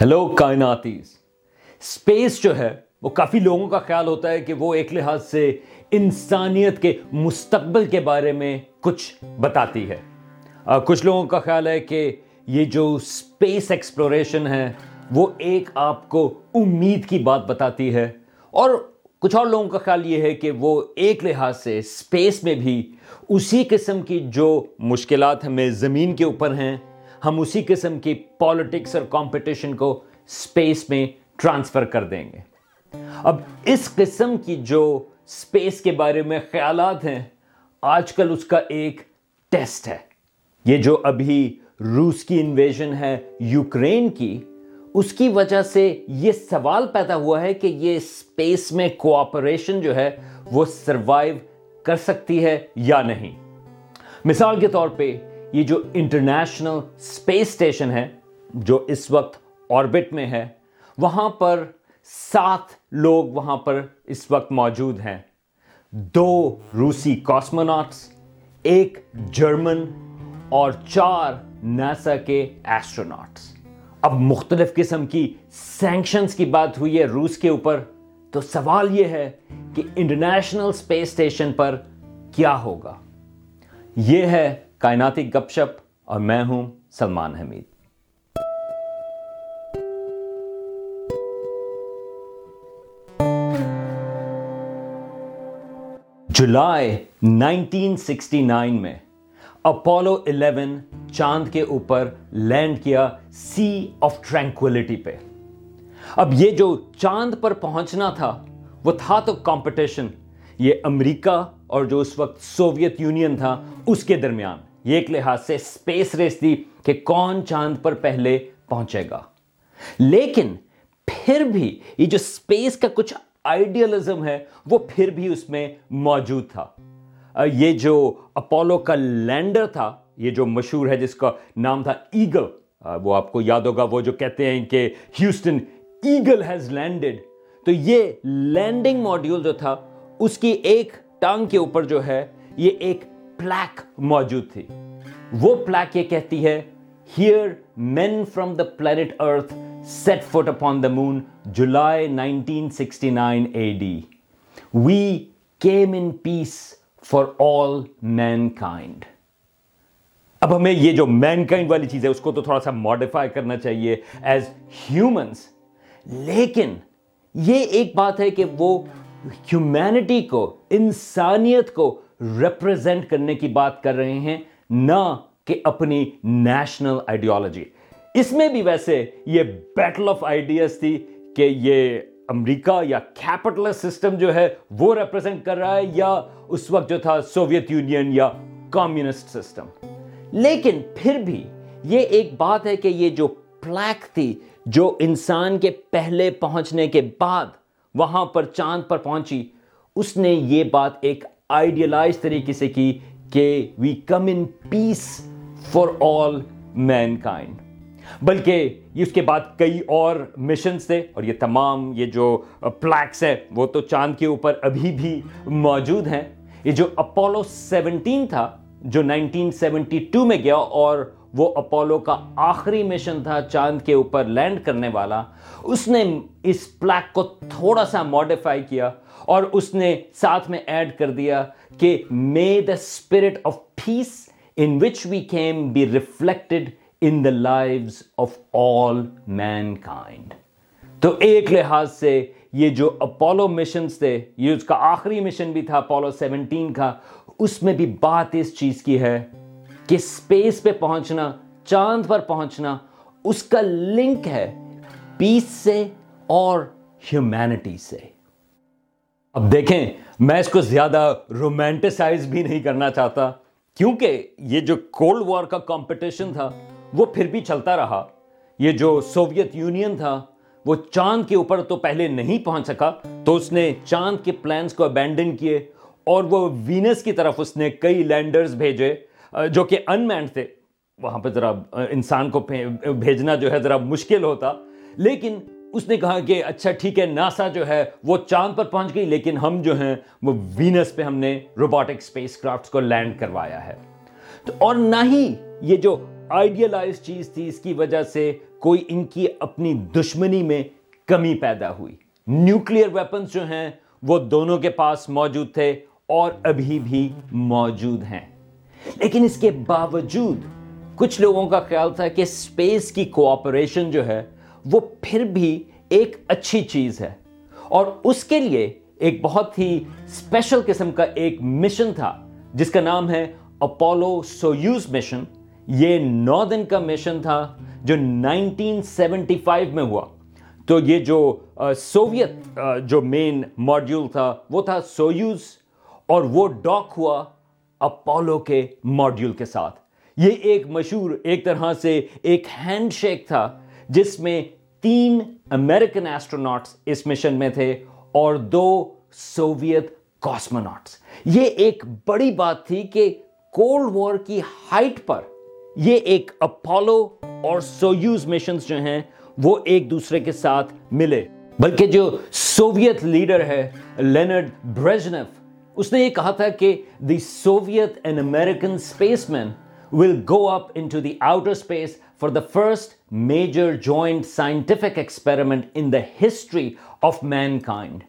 Hello کائناتیز space جو ہے، وہ کافی لوگوں کا خیال ہوتا ہے کہ وہ ایک لحاظ سے انسانیت کے مستقبل کے بارے میں کچھ بتاتی ہے۔ کچھ لوگوں کا خیال ہے کہ یہ جو اسپیس ایکسپلوریشن ہے، وہ ایک آپ کو امید کی بات بتاتی ہے۔ اور کچھ اور لوگوں کا خیال یہ ہے کہ وہ ایک لحاظ سے اسپیس میں بھی اسی قسم کی جو مشکلات ہمیں زمین کے اوپر ہیں ہم اسی قسم کی پالیٹکس اور کمپٹیشن کو اسپیس میں ٹرانسفر کر دیں گے۔ اب اس قسم کی جو اسپیس کے بارے میں خیالات ہیں، آج کل اس کا ایک ٹیسٹ ہے۔ یہ جو ابھی روس کی انویژن ہے یوکرین کی، اس کی وجہ سے یہ سوال پیدا ہوا ہے کہ یہ اسپیس میں کوآپریشن جو ہے، وہ سروائیو کر سکتی ہے یا نہیں۔ مثال کے طور پہ یہ جو انٹرنیشنل اسپیس اسٹیشن ہے، جو اس وقت آربٹ میں ہے، وہاں پر سات لوگ وہاں پر اس وقت موجود ہیں۔ دو روسی کاسموناٹس، ایک جرمن اور چار ناسا کے ایسٹروناٹس۔ اب مختلف قسم کی سینکشنز کی بات ہوئی ہے روس کے اوپر، تو سوال یہ ہے کہ انٹرنیشنل اسپیس اسٹیشن پر کیا ہوگا؟ یہ ہے کائناتی گپ شپ اور میں ہوں سلمان حمید۔ جولائی نائنٹین سکسٹی نائن میں اپولو الیون چاند کے اوپر لینڈ کیا سی آف ٹرینکولیٹی پہ۔ اب یہ جو چاند پر پہنچنا تھا، وہ تھا تو کمپٹیشن۔ یہ امریکہ اور جو اس وقت سوویت یونین تھا، اس کے درمیان۔ یہ ایک لحاظ سے اسپیس ریس تھی کہ کون چاند پر پہلے پہنچے گا۔ لیکن پھر بھی یہ جو اسپیس کا کچھ آئیڈیالزم ہے، وہ پھر بھی اس میں موجود تھا۔ یہ جو اپولو کا لینڈر تھا، یہ جو مشہور ہے جس کا نام تھا ایگل وہ آپ کو یاد ہوگا، وہ جو کہتے ہیں کہ ہیوسٹن ایگل ہیز لینڈڈ تو یہ لینڈنگ ماڈیول جو تھا، اس کی ایک ٹانگ کے اوپر جو ہے، یہ ایک پلیک موجود تھی۔ وہ پلیک یہ کہتی ہے here men from the planet earth set foot upon the moon July nineteen sixty nine A D we came in peace for all mankind اب ہمیں یہ جو مین کائنڈ والی چیز ہے، اس کو تو تھوڑا سا ماڈیفائی کرنا چاہیے ایز ہیومنس لیکن یہ ایک بات ہے کہ وہ ہیومینٹی کو، انسانیت کو ریپرزینٹ کرنے کی بات کر رہے ہیں۔ نہ کہ اپنی نیشنل آئیڈیالوجی۔ اس میں بھی ویسے یہ بیٹل آف آئیڈیاز تھی کہ یہ امریکہ یا کیپٹل سسٹم جو ہے وہ ریپرزینٹ کر رہا ہے یا اس وقت جو تھا سوویت یونین یا کمیونسٹ سسٹم لیکن پھر بھی یہ ایک بات ہے کہ یہ جو پلیک تھی جو انسان کے پہلے پہنچنے کے بعد وہاں پر چاند پر پہنچی، اس نے یہ بات ایک آئیڈیلائز طریقے سے کی کہ وی کم ان peace for all main kind بلکہ یہ اس کے بعد کئی اور مشنز تھے اور یہ تمام یہ جو uh, پلیکس ہے وہ تو چاند کے اوپر ابھی بھی موجود ہیں۔ یہ جو اپولو سیونٹین تھا، جو نائنٹین سیونٹی ٹو میں گیا اور وہ اپولو کا آخری مشن تھا چاند کے اوپر لینڈ کرنے والا، اس نے اس پلیک کو تھوڑا سا ماڈیفائی کیا اور اس نے ساتھ میں ایڈ کر دیا کہ may the spirit of peace in which we came be reflected in the life of all mankind تو ایک لحاظ سے یہ جو اپولو مشنز تھے، یہ اس کا آخری مشن بھی تھا اپولو سیونٹین کا، اس میں بھی بات اس چیز کی ہے کہ اسپیس پہ پہنچنا، چاند پر پہنچنا، اس کا لنک ہے پیس سے اور ہیومینٹی سے۔ اب دیکھیں، میں اس کو زیادہ رومانٹسائز بھی نہیں کرنا چاہتا، کیونکہ یہ جو کولڈ وار کا کمپٹیشن تھا، وہ پھر بھی چلتا رہا۔ یہ جو سوویت یونین تھا، وہ چاند کے اوپر تو پہلے نہیں پہنچ سکا، تو اس نے چاند کے پلانز کو ابینڈن کیے اور وہ وینس کی طرف اس نے کئی لینڈرز بھیجے جو کہ ان مینڈ تھے۔ وہاں پہ ذرا انسان کو بھیجنا جو ہے ذرا مشکل ہوتا، لیکن اس نے کہا کہ اچھا ٹھیک ہے، ناسا جو ہے وہ چاند پر پہنچ گئی، لیکن ہم جو ہیں وہ وینس پہ ہم نے روبوٹک اسپیس کرافٹس کو لینڈ کروایا ہے۔ تو اور نہ ہی یہ جو آئیڈیلائز چیز تھی، اس کی وجہ سے کوئی ان کی اپنی دشمنی میں کمی پیدا ہوئی۔ نیوکلیر ویپنز جو ہیں وہ دونوں کے پاس موجود تھے اور ابھی بھی موجود ہیں۔ لیکن اس کے باوجود کچھ لوگوں کا خیال تھا کہ اسپیس کی کوآپریشن جو ہے وہ پھر بھی ایک اچھی چیز ہے۔ اور اس کے لیے ایک بہت ہی اسپیشل قسم کا ایک مشن تھا، جس کا نام ہے اپولو سویوز مشن یہ نو دن کا مشن تھا جو نائنٹین سیونٹی فائیو میں ہوا۔ تو یہ جو سوویت جو مین ماڈیول تھا، وہ تھا سویوز اور وہ ڈاک ہوا اپولو کے ماڈیول کے ساتھ۔ یہ ایک مشہور، ایک طرح سے ایک ہینڈ شیک تھا۔ جس میں تین امریکن ایسٹرونٹس اس مشن میں تھے اور دو سوویت کاسموناٹس یہ ایک بڑی بات تھی کہ کولڈ وار کی ہائٹ پر یہ ایک اپولو اور سویوز مشنز جو ہیں وہ ایک دوسرے کے ساتھ ملے. بلکہ جو سوویت لیڈر ہے لینڈ بریجنف اس نے یہ کہا تھا کہ the Soviet and American spacemen will go up into the outer space for the first major joint scientific experiment in the history of mankind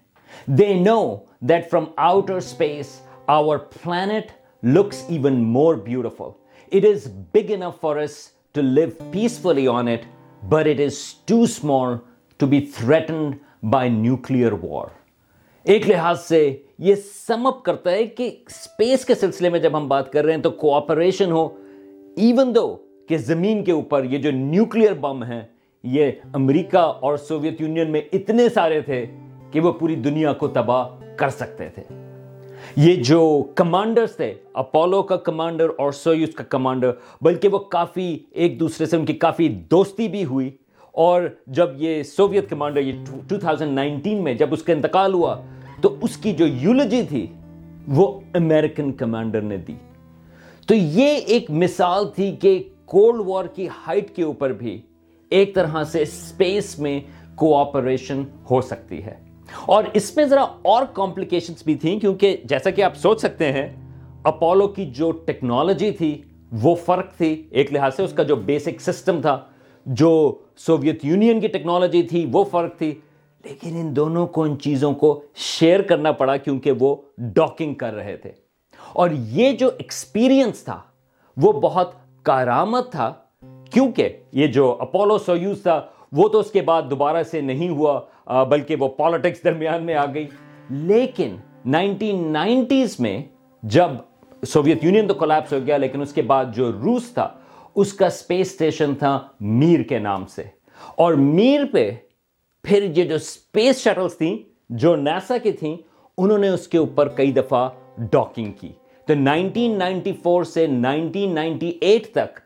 they know that from outer space our planet looks even more beautiful it is big enough for us to live peacefully on it but it is too small to be threatened by nuclear war ایک لحاظ سے یہ سم اپ کرتا ہے کہ space کے سلسلے میں جب ہم بات کر رہے ہیں تو کوآپریشن ہو ایون دو کہ زمین کے اوپر یہ جو نیوکلیر بم ہیں، یہ امریکہ اور سوویت یونین میں اتنے سارے تھے کہ وہ پوری دنیا کو تباہ کر سکتے تھے۔ یہ جو کمانڈرز تھے اپولو کا کمانڈر اور سویوز کا کمانڈر بلکہ وہ کافی ایک دوسرے سے ان کی کافی دوستی بھی ہوئی۔ اور جب یہ سوویت کمانڈر یہ 2019 میں جب اس کا انتقال ہوا، تو اس کی جو یولوجی تھی، وہ امریکن کمانڈر نے دی۔ تو یہ ایک مثال تھی کہ کولڈ وار کی ہائٹ کے اوپر بھی ایک طرح سے اسپیس میں کوآپریشن ہو سکتی ہے۔ اور اس میں ذرا اور کمپلیکیشنز بھی تھیں کیونکہ جیسا کہ آپ سوچ سکتے ہیں، اپولو کی جو ٹیکنالوجی تھی، وہ فرق تھی۔ ایک لحاظ سے اس کا جو بیسک سسٹم تھا، جو سوویت یونین کی ٹیکنالوجی تھی، وہ فرق تھی۔ لیکن ان دونوں کو، ان چیزوں کو شیئر کرنا پڑا کیونکہ وہ ڈاکنگ کر رہے تھے۔ اور یہ جو ایکسپیرینس تھا، وہ بہت کارآمد تھا، کیونکہ یہ جو اپولو سویوز تھا، وہ تو اس کے بعد دوبارہ سے نہیں ہوا بلکہ وہ پالیٹکس درمیان میں آ گئی۔ لیکن نائنٹین نائنٹیز میں جب سوویت یونین تو کولیپس ہو گیا، لیکن اس کے بعد جو روس تھا، اس کا اسپیس اسٹیشن تھا میر کے نام سے۔ اور میر پہ پھر یہ جو اسپیس شٹلس تھیں، جو نیسا کی تھیں، انہوں نے اس کے اوپر کئی دفعہ ڈاکنگ کی۔ تو نائنٹین نائنٹی فور سے نائنٹین نائنٹی ایٹ تک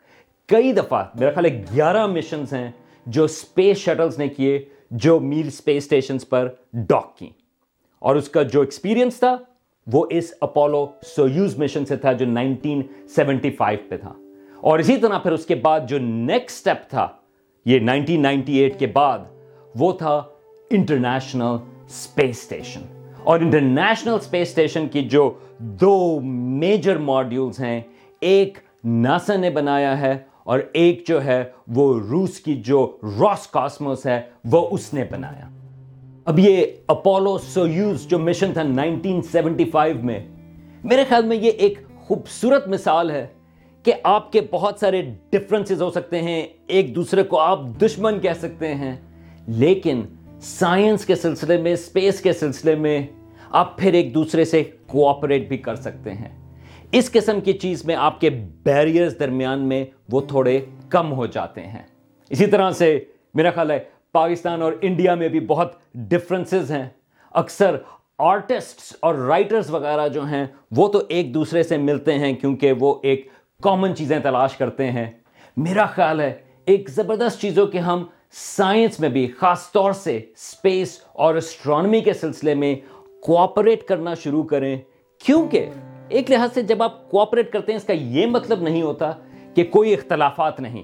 کئی دفعہ میرا خیال ہے گیارہ مشنز ہیں جو اسپیس شٹلس نے کیے، جو میر اسپیس اسٹیشنز پر ڈاک کی اور اس کا جو ایکسپیرینس تھا، وہ اس اپولو سویوز مشن سے تھا جو نائنٹین سیونٹی فائیو پہ تھا۔ اور اسی طرح پھر اس کے بعد جو نیکسٹ اسٹیپ تھا، یہ نائنٹین نائنٹی ایٹ کے بعد، وہ تھا انٹرنیشنل اسپیس اسٹیشن اور انٹرنیشنل اسپیس اسٹیشن کی جو دو میجر ماڈیولز ہیں، ایک ناسا نے بنایا ہے اور ایک جو ہے وہ روس کی جو راس کاسموس ہے، وہ اس نے بنایا۔ اب یہ اپولو سویوز جو مشن تھا نائنٹین سیونٹی فائیو میں، میرے خیال میں یہ ایک خوبصورت مثال ہے کہ آپ کے بہت سارے ڈفرنسز ہو سکتے ہیں، ایک دوسرے کو آپ دشمن کہہ سکتے ہیں، لیکن سائنس کے سلسلے میں اسپیس کے سلسلے میں آپ پھر ایک دوسرے سے کوآپریٹ بھی کر سکتے ہیں۔ اس قسم کی چیز میں آپ کے بیریئرز درمیان میں وہ تھوڑے کم ہو جاتے ہیں۔ اسی طرح سے میرا خیال ہے پاکستان اور انڈیا میں بھی بہت ڈفرنسز ہیں۔ اکثر آرٹسٹس اور رائٹرز وغیرہ جو ہیں وہ تو ایک دوسرے سے ملتے ہیں کیونکہ وہ ایک کامن چیزیں تلاش کرتے ہیں۔ میرا خیال ہے ایک زبردست چیزوں کے ہم سائنس میں بھی، خاص طور سے اسپیس اور اسٹرانمی کے سلسلے میں کوآپریٹ کرنا شروع کریں۔ کیونکہ ایک لحاظ سے جب آپ کوآپریٹ کرتے ہیں، اس کا یہ مطلب نہیں ہوتا کہ کوئی اختلافات نہیں۔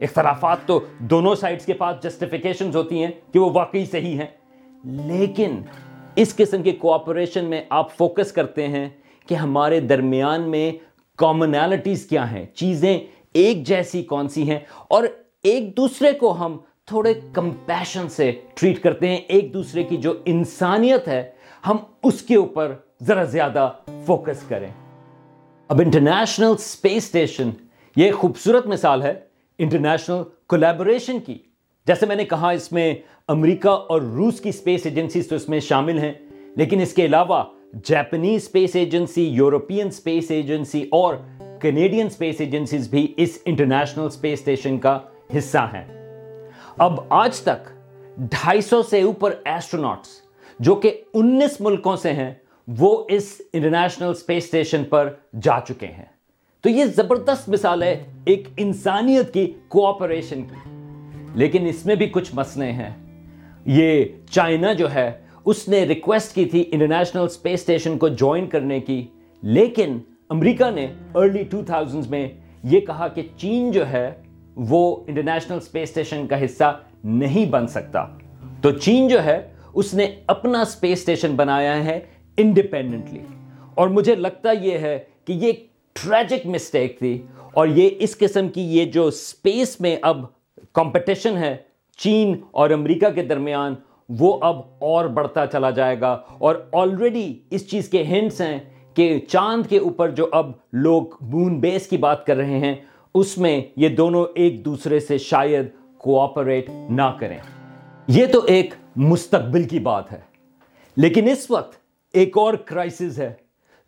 اختلافات تو دونوں سائڈز کے پاس جسٹیفیکیشنز ہوتی ہیں کہ وہ واقعی صحیح ہیں۔ لیکن اس قسم کے کوآپریشن میں آپ فوکس کرتے ہیں کہ ہمارے درمیان میں کامنالٹیز کیا ہیں۔ چیزیں ایک جیسی کون سی ہیں اور ایک دوسرے کو ہم تھوڑے کمپیشن سے ٹریٹ کرتے ہیں ایک دوسرے کی جو انسانیت ہے، ہم اس کے اوپر ذرا زیادہ فوکس کریں۔ اب انٹرنیشنل اسپیس اسٹیشن، یہ خوبصورت مثال ہے انٹرنیشنل کولیبوریشن کی۔ جیسے میں نے کہا، اس میں امریکہ اور روس کی اسپیس ایجنسیز تو اس میں شامل ہیں، لیکن اس کے علاوہ Japanese Space Agency European Space Agency اور کینیڈین اسپیس ایجنسیز بھی اس انٹرنیشنل اسپیس اسٹیشن کا حصہ ہیں۔ اب آج تک ڈھائی سو سے اوپر ایسٹرونٹس جو کہ انیس ملکوں سے ہیں، وہ اس انٹرنیشنل اسپیس اسٹیشن پر جا چکے ہیں۔ تو یہ زبردست مثال ہے ایک انسانیت کی کوآپریشن کی۔ لیکن اس میں بھی کچھ مسئلے ہیں۔ یہ چائنا جو ہے، اس نے ریکویسٹ کی تھی انٹرنیشنل اسپیس اسٹیشن کو جوائن کرنے کی۔ لیکن امریکہ نے ارلی ٹو تھاؤزنڈ میں یہ کہا کہ چین جو ہے وہ انٹرنیشنل اسپیس اسٹیشن کا حصہ نہیں بن سکتا۔ تو چین جو ہے، اس نے اپنا اسپیس اسٹیشن بنایا ہے انڈیپینڈنٹلی اور مجھے لگتا یہ ہے کہ یہ ٹریجک مسٹیک تھی۔ اور یہ اس قسم کی یہ جو اسپیس میں اب کمپٹیشن ہے چین اور امریکہ کے درمیان، وہ اب اور بڑھتا چلا جائے گا۔ اور آلریڈی اس چیز کے ہنٹس ہیں کہ چاند کے اوپر جو اب لوگ مون بیس کی بات کر رہے ہیں اس میں یہ دونوں ایک دوسرے سے شاید کوآپریٹ نہ کریں۔ یہ تو ایک مستقبل کی بات ہے۔ لیکن اس وقت ایک اور کرائسس ہے،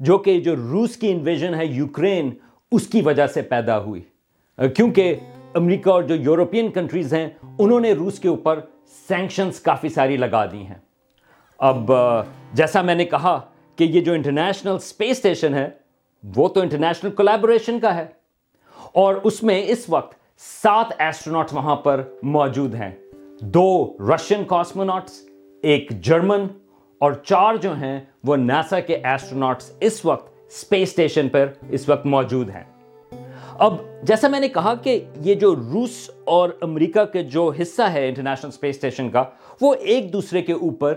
جو کہ جو روس کی انویژن ہے یوکرین، اس کی وجہ سے پیدا ہوئی۔ کیونکہ امریکہ اور جو یورپین کنٹریز ہیں، انہوں نے روس کے اوپر سینکشنز کافی ساری لگا دی ہیں۔ اب، جیسا میں نے کہا کہ یہ جو انٹرنیشنل اسپیس اسٹیشن ہے، وہ تو انٹرنیشنل کولیبوریشن کا ہے۔ اور اس میں اس وقت سات ایسٹرونٹس وہاں پر موجود ہیں۔ دو رشین کاسموناٹس ایک جرمن اور چار جو ہیں وہ ناسا کے ایسٹروناٹس اس وقت اسپیس اسٹیشن پر اس وقت موجود ہیں۔ اب جیسا میں نے کہا کہ یہ جو روس اور امریکہ کے جو حصہ ہے انٹرنیشنل اسپیس اسٹیشن کا، وہ ایک دوسرے کے اوپر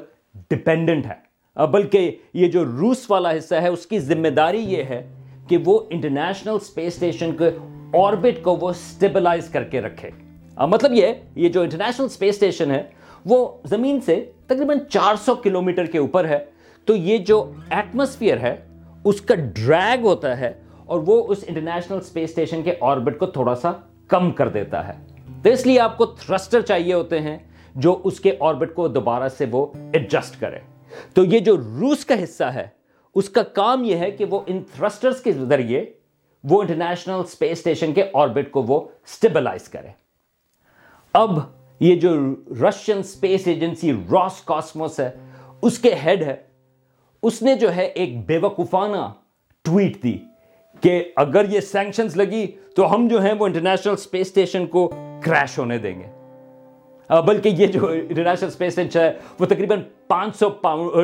ڈپینڈنٹ ہے۔ بلکہ یہ جو روس والا حصہ ہے، اس کی ذمہ داری یہ ہے کہ وہ انٹرنیشنل اسپیس اسٹیشن کے آربٹ کو وہ سٹیبلائز کر کے رکھے مطلب یہ یہ جو انٹرنیشنل اسپیس اسٹیشن ہے، وہ زمین سے تقریباً چار سو کلومیٹر کے اوپر ہے۔ تو یہ جو ایٹماسفیئر ہے، اس کا ڈریگ ہوتا ہے اور وہ اس انٹرنیشنل اسپیس اسٹیشن کے آربٹ کو تھوڑا سا کم کر دیتا ہے۔ تو اس لیے آپ کو تھرسٹر چاہیے ہوتے ہیں، جو اس کے آربٹ کو دوبارہ سے وہ ایڈجسٹ کرے۔ تو یہ جو روس کا حصہ ہے، اس کا کام یہ ہے کہ وہ ان تھرسٹرز کے ذریعے وہ انٹرنیشنل اسپیس اسٹیشن کے آربٹ کو وہ سٹیبلائز کرے۔ اب یہ جو Russian Space Agency Roscosmos ہے، اس کے ہیڈ ہے۔ اس نے جو ہے ایک بے وقوفانہ ٹویٹ دی کہ اگر یہ سینکشنز لگی تو ہم جو ہیں وہ انٹرنیشنل اسپیس اسٹیشن کو کریش ہونے دیں گے۔ بلکہ یہ جو انٹرنیشنل اسپیس اسٹیشن ہے، وہ تقریباً پانچ سو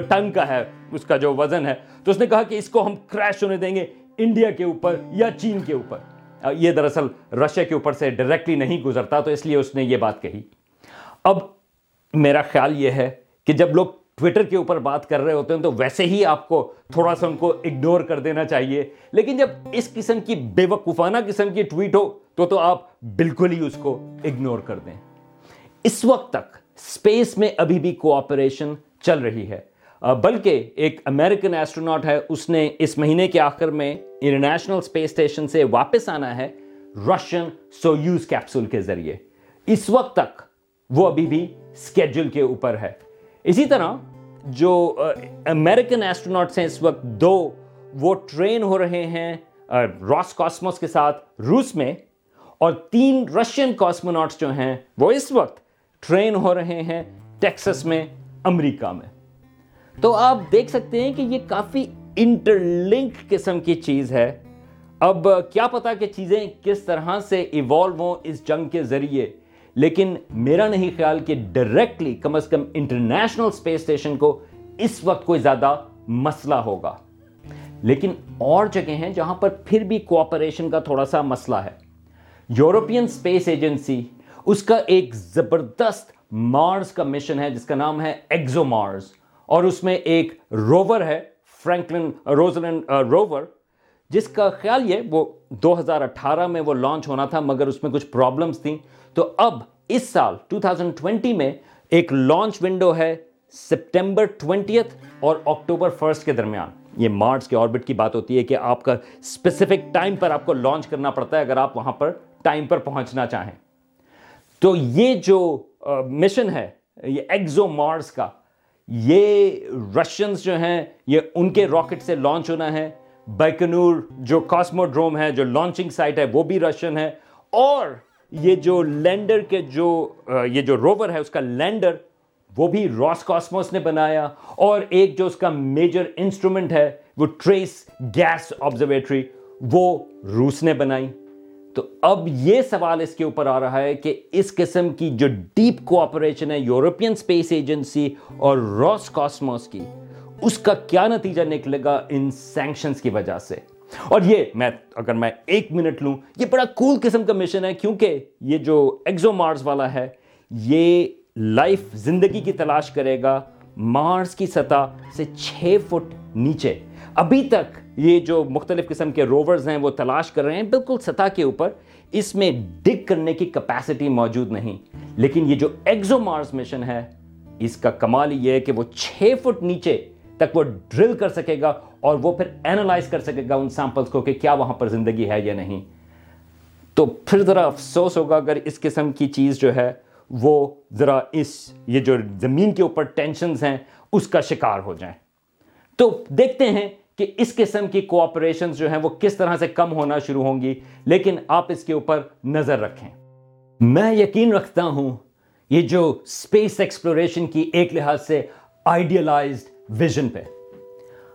ٹن کا ہے، اس کا جو وزن ہے۔ تو اس نے کہا کہ اس کو ہم کریش ہونے دیں گے۔ انڈیا کے اوپر یا چین کے اوپر۔ یہ دراصل رشیا کے اوپر سے ڈائریکٹلی نہیں گزرتا، تو اس لیے اس نے یہ بات کہی۔ اب میرا خیال یہ ہے کہ جب لوگ ٹویٹر کے اوپر بات کر رہے ہوتے ہیں، تو ویسے ہی آپ کو تھوڑا سا ان کو اگنور کر دینا چاہیے۔ لیکن جب اس قسم کی بے وقوفانہ قسم کی ٹویٹ ہو، تو تو آپ بالکل ہی اس کو اگنور کر دیں۔ اس وقت تک اسپیس میں ابھی بھی کوآپریشن چل رہی ہے۔ بلکہ ایک امریکن ایسٹروناٹ ہے، اس نے اس مہینے کے آخر میں انٹرنیشنل اسپیس اسٹیشن سے واپس آنا ہے رشین سویوز کیپسول کے ذریعے۔ اس وقت تک وہ ابھی بھی اسکیڈول کے اوپر ہے۔ اسی طرح جو امریکن ایسٹروناٹس ہیں، اس وقت دو وہ ٹرین ہو رہے ہیں راس کاسموس کے ساتھ روس میں، اور تین رشین کاسموناٹس جو ہیں، وہ اس وقت ٹرین ہو رہے ہیں ٹیکسس میں، امریکہ میں۔ تو آپ دیکھ سکتے ہیں کہ یہ کافی انٹر لنک قسم کی چیز ہے۔ اب کیا پتا کہ چیزیں کس طرح سے ایوالو ہوں اس جنگ کے ذریعے۔ لیکن میرا نہیں خیال کہ ڈائریکٹلی کم از کم انٹرنیشنل اسپیس اسٹیشن کو اس وقت کوئی زیادہ مسئلہ ہوگا۔ لیکن اور جگہ ہیں جہاں پر پھر بھی کوآپریشن کا تھوڑا سا مسئلہ ہے۔ یورپین اسپیس ایجنسی اس کا ایک زبردست مارس کا مشن ہے، جس کا نام ہے ایگزو مارس اور اس میں ایک روور ہے فرینکلن روزلن روور، جس کا خیال یہ وہ دو ہزار اٹھارہ میں وہ لانچ ہونا تھا، مگر اس میں کچھ پرابلمس تھیں۔ تو اب اس سال 2020 میں ایک لانچ ونڈو ہے سپٹمبر ٹوینٹیتھ اور اکتوبر فرسٹ کے درمیان۔ یہ مارس کے آربٹ کی بات ہوتی ہے کہ آپ کا اسپیسیفک ٹائم پر آپ کو لانچ کرنا پڑتا ہے اگر آپ وہاں پر ٹائم پر پہنچنا چاہیں۔ تو یہ جو مشن ہے، یہ ایگزو مارس کا یہ رشینز جو ہیں، یہ ان کے راکٹ سے لانچ ہونا ہے۔ بائکنور جو کاسمو ڈروم ہے، جو لانچنگ سائٹ ہے، وہ بھی رشین ہے۔ اور یہ جو لینڈر کے جو یہ جو روور ہے، اس کا لینڈر وہ بھی راس کاسموس نے بنایا۔ اور ایک جو اس کا میجر انسٹرومنٹ ہے، وہ ٹریس گیس آبزرویٹری وہ روس نے بنائی۔ تو اب یہ سوال اس کے اوپر آ رہا ہے کہ اس قسم کی جو ڈیپ کوآپریشن ہے یورپین اسپیس ایجنسی اور راس کاسموس کی، اس کا کیا نتیجہ نکلے گا ان سینکشنز کی وجہ سے؟ اور یہ میں، اگر میں ایک منٹ لوں، یہ بڑا کول قسم کا مشن ہے کیونکہ یہ جو ایگزو مارس والا ہے، یہ لائف زندگی کی تلاش کرے گا مارس کی سطح سے چھ فٹ نیچے۔ ابھی تک یہ جو مختلف قسم کے روورز ہیں وہ تلاش کر رہے ہیں، بالکل سطح کے اوپر۔ اس میں ڈگ کرنے کی کپیسٹی موجود نہیں۔ لیکن یہ جو ایگزو مارس مشن ہے، اس کا کمال یہ ہے کہ وہ چھ فٹ نیچے تک وہ ڈرل کر سکے گا اور وہ پھر اینالائز کر سکے گا ان سیمپلز کو کہ کیا وہاں پر زندگی ہے یا نہیں۔ تو پھر ذرا افسوس ہوگا اگر اس قسم کی چیز جو ہے، وہ ذرا اس، یہ جو زمین کے اوپر ٹینشنز ہیں، اس کا شکار ہو جائیں۔ تو دیکھتے ہیں کہ اس قسم کی کوآپریشنز جو ہیں وہ کس طرح سے کم ہونا شروع ہوں گی؟ لیکن آپ اس کے اوپر نظر رکھیں۔ میں یقین رکھتا ہوں یہ جو اسپیس ایکسپلوریشن کی ایک لحاظ سے آئیڈیلائزڈ ویژن پہ۔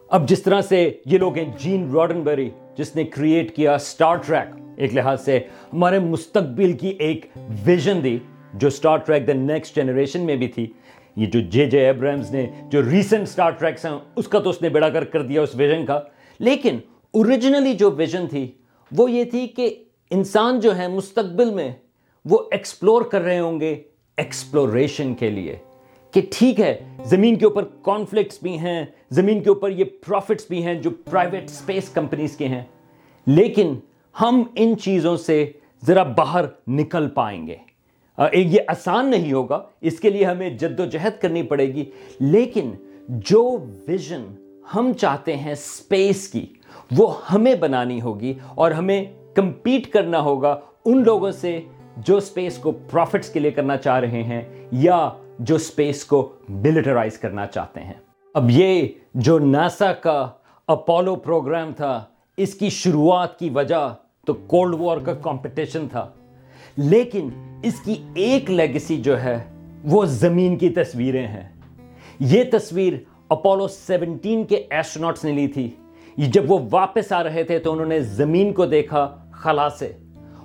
اب جس طرح سے یہ لوگ ہیں جین روڈن بری جس نے کریٹ کیا سٹار ٹریک ایک لحاظ سے ہمارے مستقبل کی ایک ویژن دی، جو Star Trek the Next Generation میں بھی تھی۔ یہ جو جے جے ایبرامز نے جو ریسنٹ سٹار ٹریکس ہیں، اس کا تو اس نے بیڑا کر کر دیا اس ویژن کا۔ لیکن اوریجنلی جو ویژن تھی، وہ یہ تھی کہ انسان جو ہے مستقبل میں وہ ایکسپلور کر رہے ہوں گے ایکسپلوریشن کے لیے۔ کہ ٹھیک ہے، زمین کے اوپر کانفلکٹس بھی ہیں، زمین کے اوپر یہ پروفٹس بھی ہیں جو پرائیویٹ اسپیس کمپنیز کے ہیں۔ لیکن ہم ان چیزوں سے ذرا باہر نکل پائیں گے۔ یہ آسان نہیں ہوگا، اس کے لیے ہمیں جد و جہد کرنی پڑے گی۔ لیکن جو ویژن ہم چاہتے ہیں اسپیس کی، وہ ہمیں بنانی ہوگی اور ہمیں کمپیٹ کرنا ہوگا ان لوگوں سے جو اسپیس کو پروفٹس کے لیے کرنا چاہ رہے ہیں یا جو اسپیس کو ملٹرائز کرنا چاہتے ہیں۔ اب یہ جو ناسا کا اپولو پروگرام تھا، اس کی شروعات کی وجہ تو کولڈ وار کا کمپٹیشن تھا۔ لیکن اس کی ایک لیگسی جو ہے، وہ زمین کی تصویریں ہیں۔ یہ تصویر اپولو سیونٹین کے ایسٹرونٹس نے لی تھی۔ جب وہ واپس آ رہے تھے تو انہوں نے زمین کو دیکھا خلا سے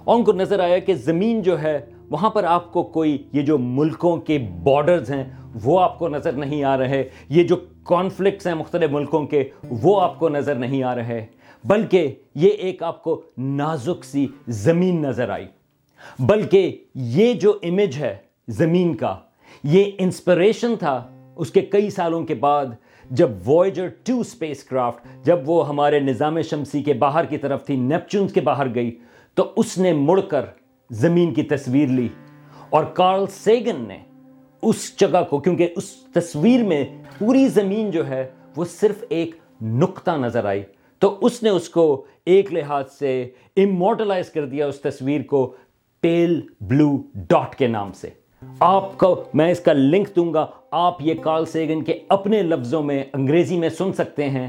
اور ان کو نظر آیا کہ زمین جو ہے، وہاں پر آپ کو کوئی، یہ جو ملکوں کے بارڈرز ہیں، وہ آپ کو نظر نہیں آ رہے۔ یہ جو کانفلکٹس ہیں مختلف ملکوں کے، وہ آپ کو نظر نہیں آ رہے۔ بلکہ یہ ایک آپ کو نازک سی زمین نظر آئی۔ بلکہ یہ جو امیج ہے زمین کا، یہ انسپریشن تھا اس کے کئی سالوں کے بعد جب وائجر ٹو اسپیس کرافٹ جب وہ ہمارے نظام شمسی کے باہر کی طرف تھی نیپچونز کے باہر گئی، تو اس نے مڑ کر زمین کی تصویر لی۔ اور کارل سیگن نے اس جگہ کو، کیونکہ اس تصویر میں پوری زمین جو ہے، وہ صرف ایک نقطہ نظر آئی۔ تو اس نے اس کو ایک لحاظ سے امورٹلائز کر دیا، اس تصویر کو پیل بلو ڈاٹ کے نام سے۔ آپ کو میں اس کا لنک دوں گا۔ آپ یہ کارل سیگن کے اپنے لفظوں میں انگریزی میں سن سکتے ہیں۔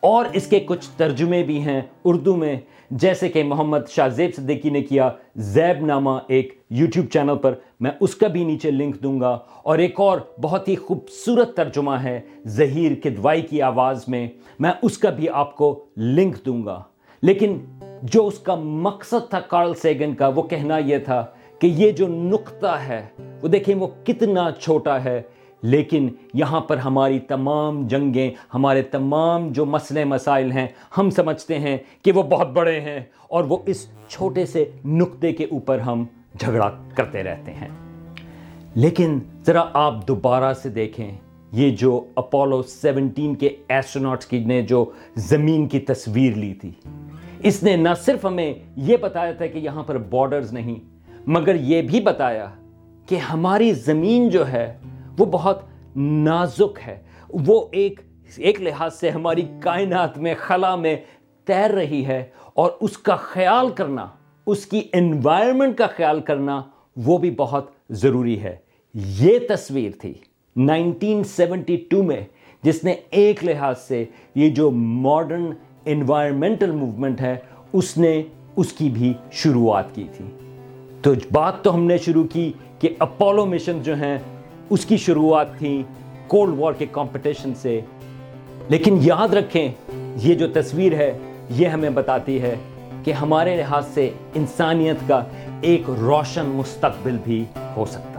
اور اس کے کچھ ترجمے بھی ہیں اردو میں۔ جیسے کہ محمد شاہ زیب صدیقی نے کیا، زیب نامہ ایک یوٹیوب چینل پر میں اس کا بھی نیچے لنک دوں گا۔ اور ایک اور بہت ہی خوبصورت ترجمہ ہے ظہیر کدوائی کی آواز میں۔ میں اس کا بھی آپ کو لنک دوں گا۔ لیکن جو اس کا مقصد تھا کارل سیگن کا، وہ کہنا یہ تھا کہ یہ جو نقطہ ہے، وہ دیکھیں وہ کتنا چھوٹا ہے، لیکن یہاں پر ہماری تمام جنگیں، ہمارے تمام جو مسئلے مسائل ہیں، ہم سمجھتے ہیں کہ وہ بہت بڑے ہیں اور وہ اس چھوٹے سے نقطے کے اوپر ہم جھگڑا کرتے رہتے ہیں۔ لیکن ذرا آپ دوبارہ سے دیکھیں، یہ جو اپولو سیونٹین کے ایسٹرونٹس کی نے جو زمین کی تصویر لی تھی اس نے نہ صرف ہمیں یہ بتایا تھا کہ یہاں پر بارڈرز نہیں، مگر یہ بھی بتایا کہ ہماری زمین جو ہے وہ بہت نازک ہے۔ وہ ایک ایک لحاظ سے ہماری کائنات میں خلا میں تیر رہی ہے اور اس کا خیال کرنا، اس کی انوائرمنٹ کا خیال کرنا وہ بھی بہت ضروری ہے۔ یہ تصویر تھی نائنٹین سیونٹی ٹو میں، جس نے ایک لحاظ سے یہ جو ماڈرن انوائرمنٹل موومنٹ ہے، اس نے اس کی بھی شروعات کی تھی۔ تو بات تو ہم نے شروع کی کہ اپولو مشن جو ہیں، اس کی شروعات تھیں کولڈ وار کے کمپٹیشن سے۔ لیکن یاد رکھیں، یہ جو تصویر ہے، یہ ہمیں بتاتی ہے کہ ہمارے لحاظ سے انسانیت کا ایک روشن مستقبل بھی ہو سکتا